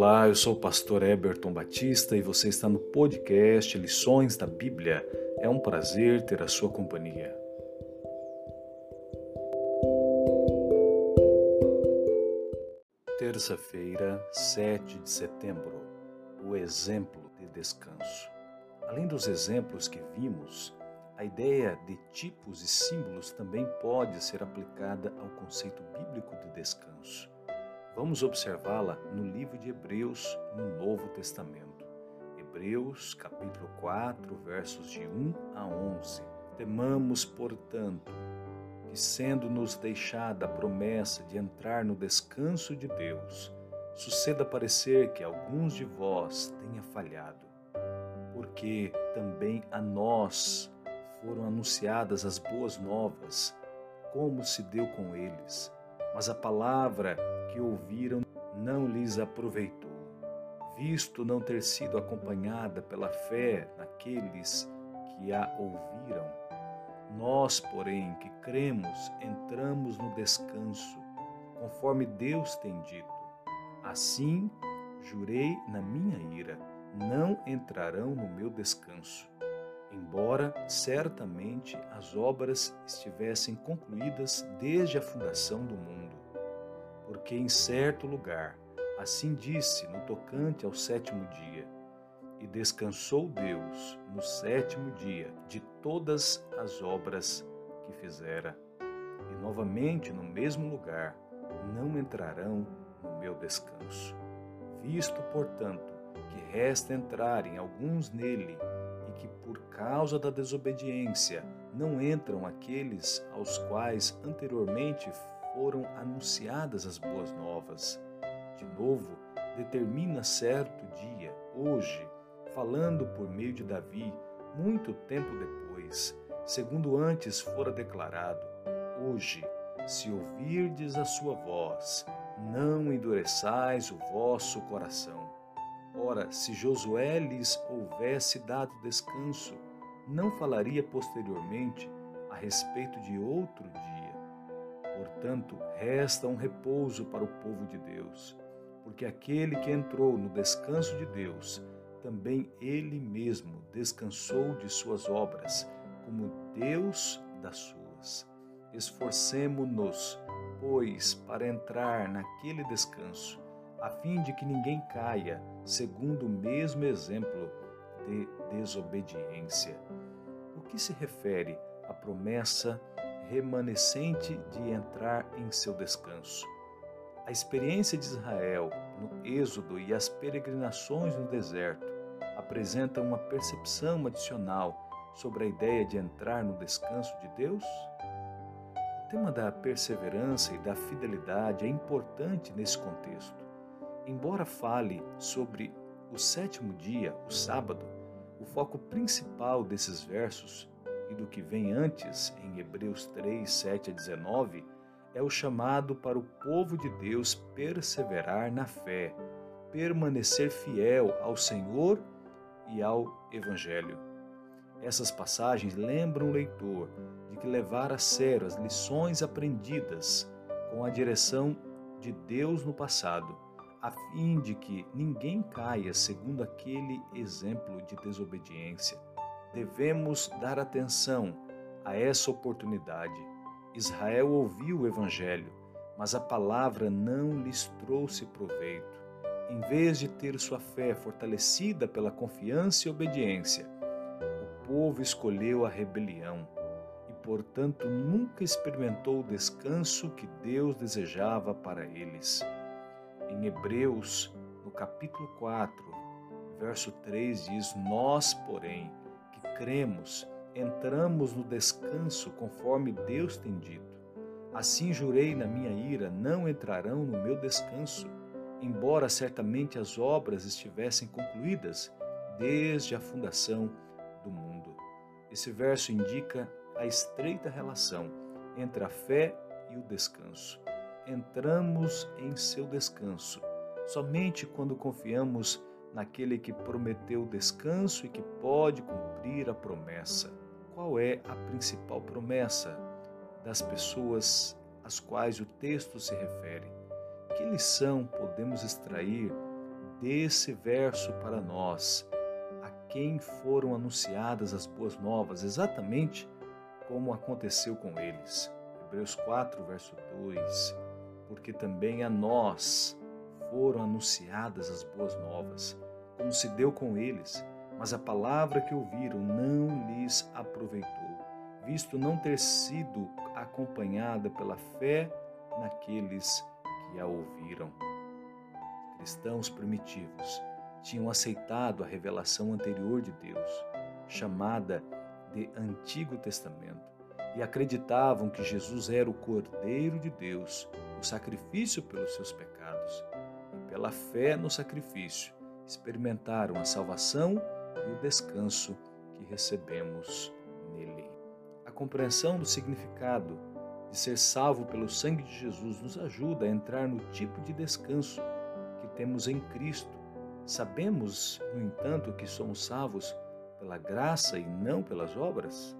Olá, eu sou o pastor Eberton Batista e você está no podcast Lições da Bíblia. É um prazer ter a sua companhia. Terça-feira, 7 de setembro. O exemplo de descanso. Além dos exemplos que vimos, a ideia de tipos e símbolos também pode ser aplicada ao conceito bíblico de descanso. Vamos observá-la no livro de Hebreus, no Novo Testamento. Hebreus, capítulo 4, versos de 1 a 11. Temamos, portanto, que sendo-nos deixada a promessa de entrar no descanso de Deus, suceda parecer que alguns de vós tenha falhado, porque também a nós foram anunciadas as boas novas, como se deu com eles mas a palavra que ouviram não lhes aproveitou, visto não ter sido acompanhada pela fé naqueles que a ouviram. Nós, porém, que cremos, entramos no descanso, conforme Deus tem dito. Assim, jurei na minha ira, não entrarão no meu descanso embora certamente as obras estivessem concluídas desde a fundação do mundo. Porque em certo lugar, assim disse no tocante ao sétimo dia, e descansou Deus no sétimo dia de todas as obras que fizera. E novamente no mesmo lugar não entrarão no meu descanso. Visto, portanto, que resta entrarem alguns nele, que, por causa da desobediência, não entram aqueles aos quais anteriormente foram anunciadas as boas novas. De novo, determina certo dia, hoje, falando por meio de Davi, muito tempo depois, segundo antes fora declarado: Hoje, se ouvirdes a sua voz, não endureçais o vosso coração. Ora, se Josué lhes houvesse dado descanso, não falaria posteriormente a respeito de outro dia. Portanto, resta um repouso para o povo de Deus, porque aquele que entrou no descanso de Deus, também ele mesmo descansou de suas obras, como Deus das suas. Esforcemo-nos, pois, para entrar naquele descanso a fim de que ninguém caia, segundo o mesmo exemplo de desobediência. O que se refere à promessa remanescente de entrar em seu descanso? A experiência de Israel no Êxodo e as peregrinações no deserto apresentam uma percepção adicional sobre a ideia de entrar no descanso de Deus? O tema da perseverança e da fidelidade é importante nesse contexto. Embora fale sobre o sétimo dia, o sábado, o foco principal desses versos e do que vem antes, em Hebreus 3, 7 a 19, é o chamado para o povo de Deus perseverar na fé, permanecer fiel ao Senhor e ao Evangelho. Essas passagens lembram o leitor de que levar a sério as lições aprendidas com a direção de Deus no passado a fim de que ninguém caia segundo aquele exemplo de desobediência. Devemos dar atenção a essa oportunidade. Israel ouviu o Evangelho, mas a palavra não lhes trouxe proveito. Em vez de ter sua fé fortalecida pela confiança e obediência, o povo escolheu a rebelião e, portanto, nunca experimentou o descanso que Deus desejava para eles. Em Hebreus, no capítulo 4, verso 3 diz: Nós, porém, que cremos, entramos no descanso conforme Deus tem dito. Assim jurei na minha ira: não entrarão no meu descanso, embora certamente as obras estivessem concluídas desde a fundação do mundo. Esse verso indica a estreita relação entre a fé e o descanso entramos em seu descanso, somente quando confiamos naquele que prometeu descanso e que pode cumprir a promessa. Qual é a principal promessa das pessoas às quais o texto se refere? Que lição podemos extrair desse verso para nós, a quem foram anunciadas as boas novas, exatamente como aconteceu com eles. Hebreus 4, verso 2. Porque também a nós foram anunciadas as boas novas, como se deu com eles, mas a palavra que ouviram não lhes aproveitou, visto não ter sido acompanhada pela fé naqueles que a ouviram. Cristãos primitivos tinham aceitado a revelação anterior de Deus, chamada de Antigo Testamento, e acreditavam que Jesus era o Cordeiro de Deus, o sacrifício pelos seus pecados. Pela fé no sacrifício, experimentaram a salvação e o descanso que recebemos nele. A compreensão do significado de ser salvo pelo sangue de Jesus nos ajuda a entrar no tipo de descanso que temos em Cristo. Sabemos, no entanto, que somos salvos pela graça e não pelas obras?